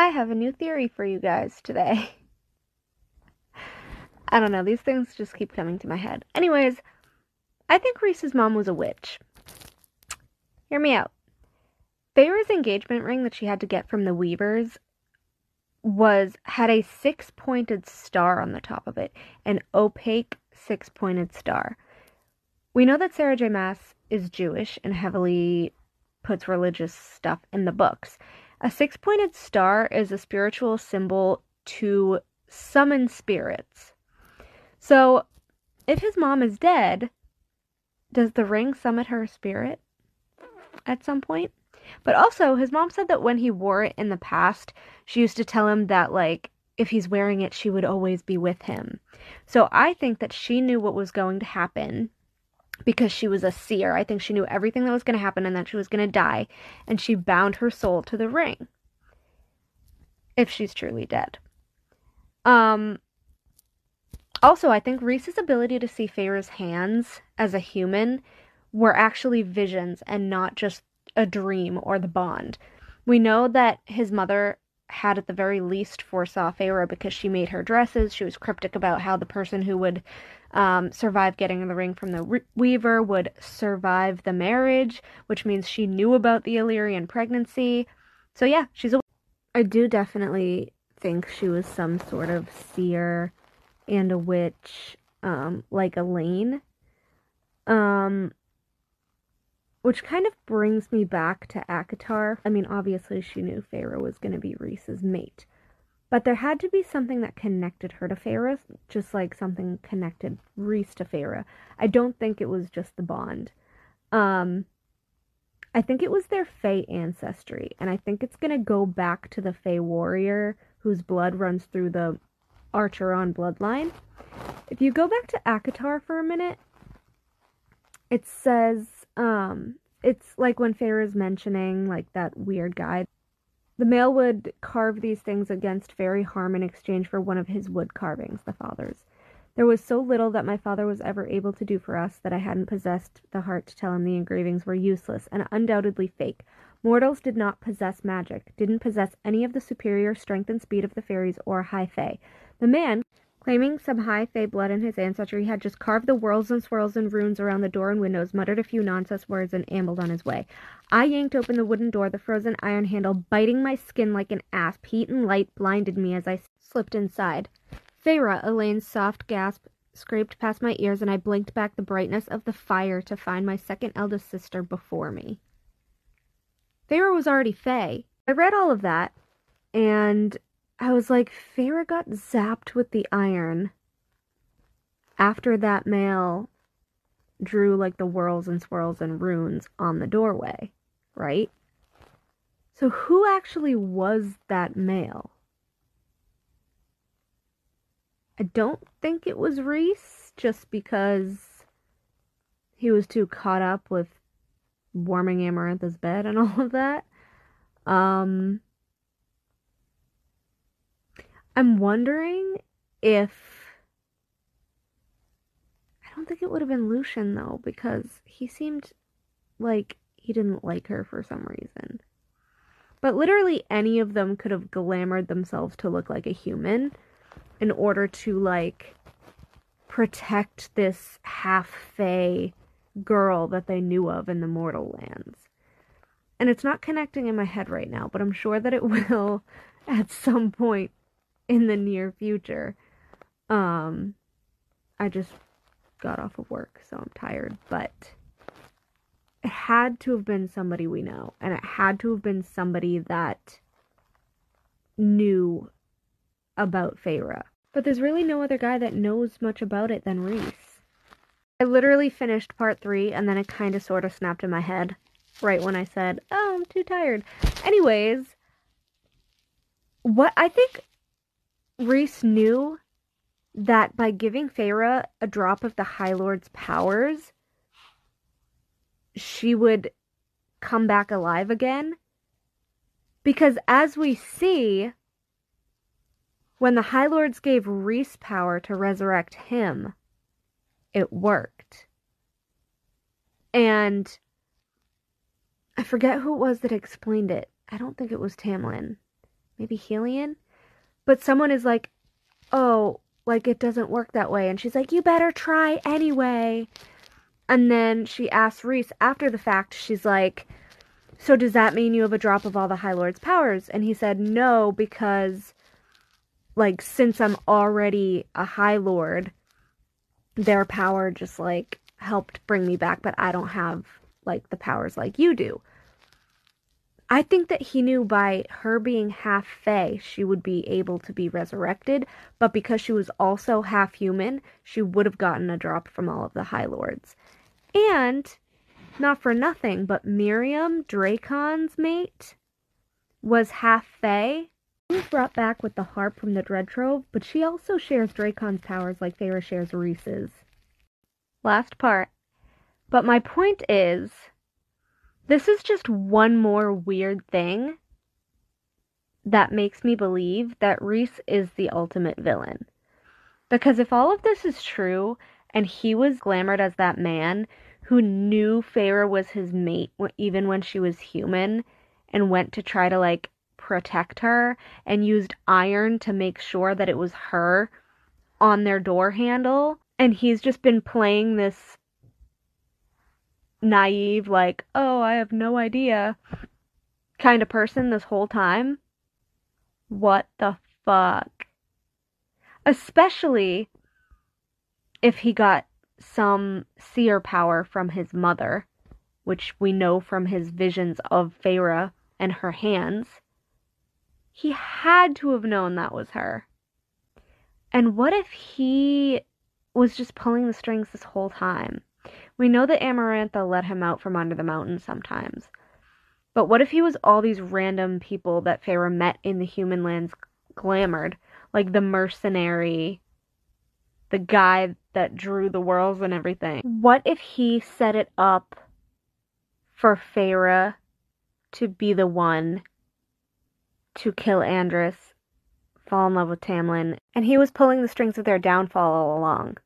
I have a new theory for you guys today. I don't know, these things just keep coming to my head. Anyways, I think Rhys's mom was a witch. Hear me out. Feyre's engagement ring that she had to get from the Weavers was had a six-pointed star on the top of it, an opaque six-pointed star. We know that Sarah J. Maas is Jewish and heavily puts religious stuff in the books. A six-pointed star is a spiritual symbol to summon spirits. So, if his mom is dead, does the ring summon her spirit at some point? But also, his mom said that when he wore it in the past, she used to tell him that, like, if he's wearing it, she would always be with him. So I think that she knew what was going to happen because she was a seer. I think she knew everything that was going to happen and that she was going to die. And she bound her soul to the ring. If she's truly dead. Um, also, I think Rhys's ability to see Feyre's hands as a human were actually visions and not just a dream or the bond. We know that his mother had at the very least foresaw Feyre because she made her dresses. She was cryptic about how the person who would um, survive getting the ring from the re- Weaver would survive the marriage, which means she knew about the Illyrian pregnancy. So yeah, she's a. I do definitely think she was some sort of seer and a witch, um, like Elain. Um, which kind of brings me back to ACOTAR. I mean, obviously, she knew Feyre was going to be Rhys's mate. But there had to be something that connected her to Feyre, just like something connected Rhys to Feyre. I don't think it was just the bond. Um, I think it was their Fae ancestry, and I think it's going to go back to the Fae warrior whose blood runs through the Archeron bloodline. If you go back to ACOTAR for a minute, it says um, it's like when is mentioning like that weird guy. The male would carve these things against fairy harm in exchange for one of his wood carvings, the father's. There was so little that my father was ever able to do for us that I hadn't possessed the heart to tell him the engravings were useless and undoubtedly fake. Mortals did not possess magic, didn't possess any of the superior strength and speed of the fairies or high fae. The man Claiming some high fae blood in his ancestry, he had just carved the whirls and swirls and runes around the door and windows, muttered a few nonsense words, and ambled on his way. I yanked open the wooden door, the frozen iron handle biting my skin like an asp. Heat and light blinded me as I slipped inside. Feyre, Elain's soft gasp scraped past my ears, and I blinked back the brightness of the fire to find my second eldest sister before me. Feyre was already Fae. I read all of that, and I was like, Feyre got zapped with the iron after that male drew like the whirls and swirls and runes on the doorway, right? So who actually was that male? I don't think it was Rhys, just because he was too caught up with warming Amarantha's bed and all of that. Um, I'm wondering if. I don't think it would have been Lucien though, because he seemed like he didn't like her for some reason. But literally any of them could have glamored themselves to look like a human in order to, like, protect this half fae girl that they knew of in the mortal lands. And it's not connecting in my head right now, but I'm sure that it will at some point in the near future. Um, I just got off of work, so I'm tired, but it had to have been somebody we know, and it had to have been somebody that knew about Feyre. But there's really no other guy that knows much about it than Rhys. I literally finished part three, and then it kind of sort of snapped in my head right when I said, Oh, I'm too tired. Anyways, what I think Rhys knew that by giving Feyre a drop of the High Lord's powers, she would come back alive again. Because as we see, when the High Lords gave Rhys power to resurrect him, it worked. And I forget who it was that explained it. I don't think it was Tamlin. maybe Helion. But someone is like, oh, like it doesn't work that way. And she's like, you better try anyway. And then she asks Rhys after the fact, she's like, so does that mean you have a drop of all the High Lord's powers? And he said, no, because, like, since I'm already a High Lord, their power just, like, helped bring me back, but I don't have, like, the powers like you do. I think that he knew by her being half Fae, she would be able to be resurrected, but because she was also half human, she would have gotten a drop from all of the High Lords. And, not for nothing, but Miryam, Drakon's mate, was half Fae. She was brought back with the harp from the Dread Trove, but she also shares Drakon's powers like Feyre shares Rhys's. Last part. But my point is this is just one more weird thing that makes me believe that Rhys is the ultimate villain. Because if all of this is true, and he was glamored as that man who knew Feyre was his mate even when she was human and went to try to like protect her and used iron to make sure that it was her on their door handle and he's just been playing this naive, like, oh, I have no idea kind of person this whole time. What the fuck? Especially if he got some seer power from his mother, which we know from his visions of Feyre and her hands. He had to have known that was her. And what if he was just pulling the strings this whole time? We know that Amarantha let him out from under the mountain sometimes. But what if he was all these random people that Feyre met in the human lands glamored? Like the mercenary, the guy that drew the worlds and everything. What if he set it up for Feyre to be the one to kill Andras, fall in love with Tamlin, and he was pulling the strings of their downfall all along?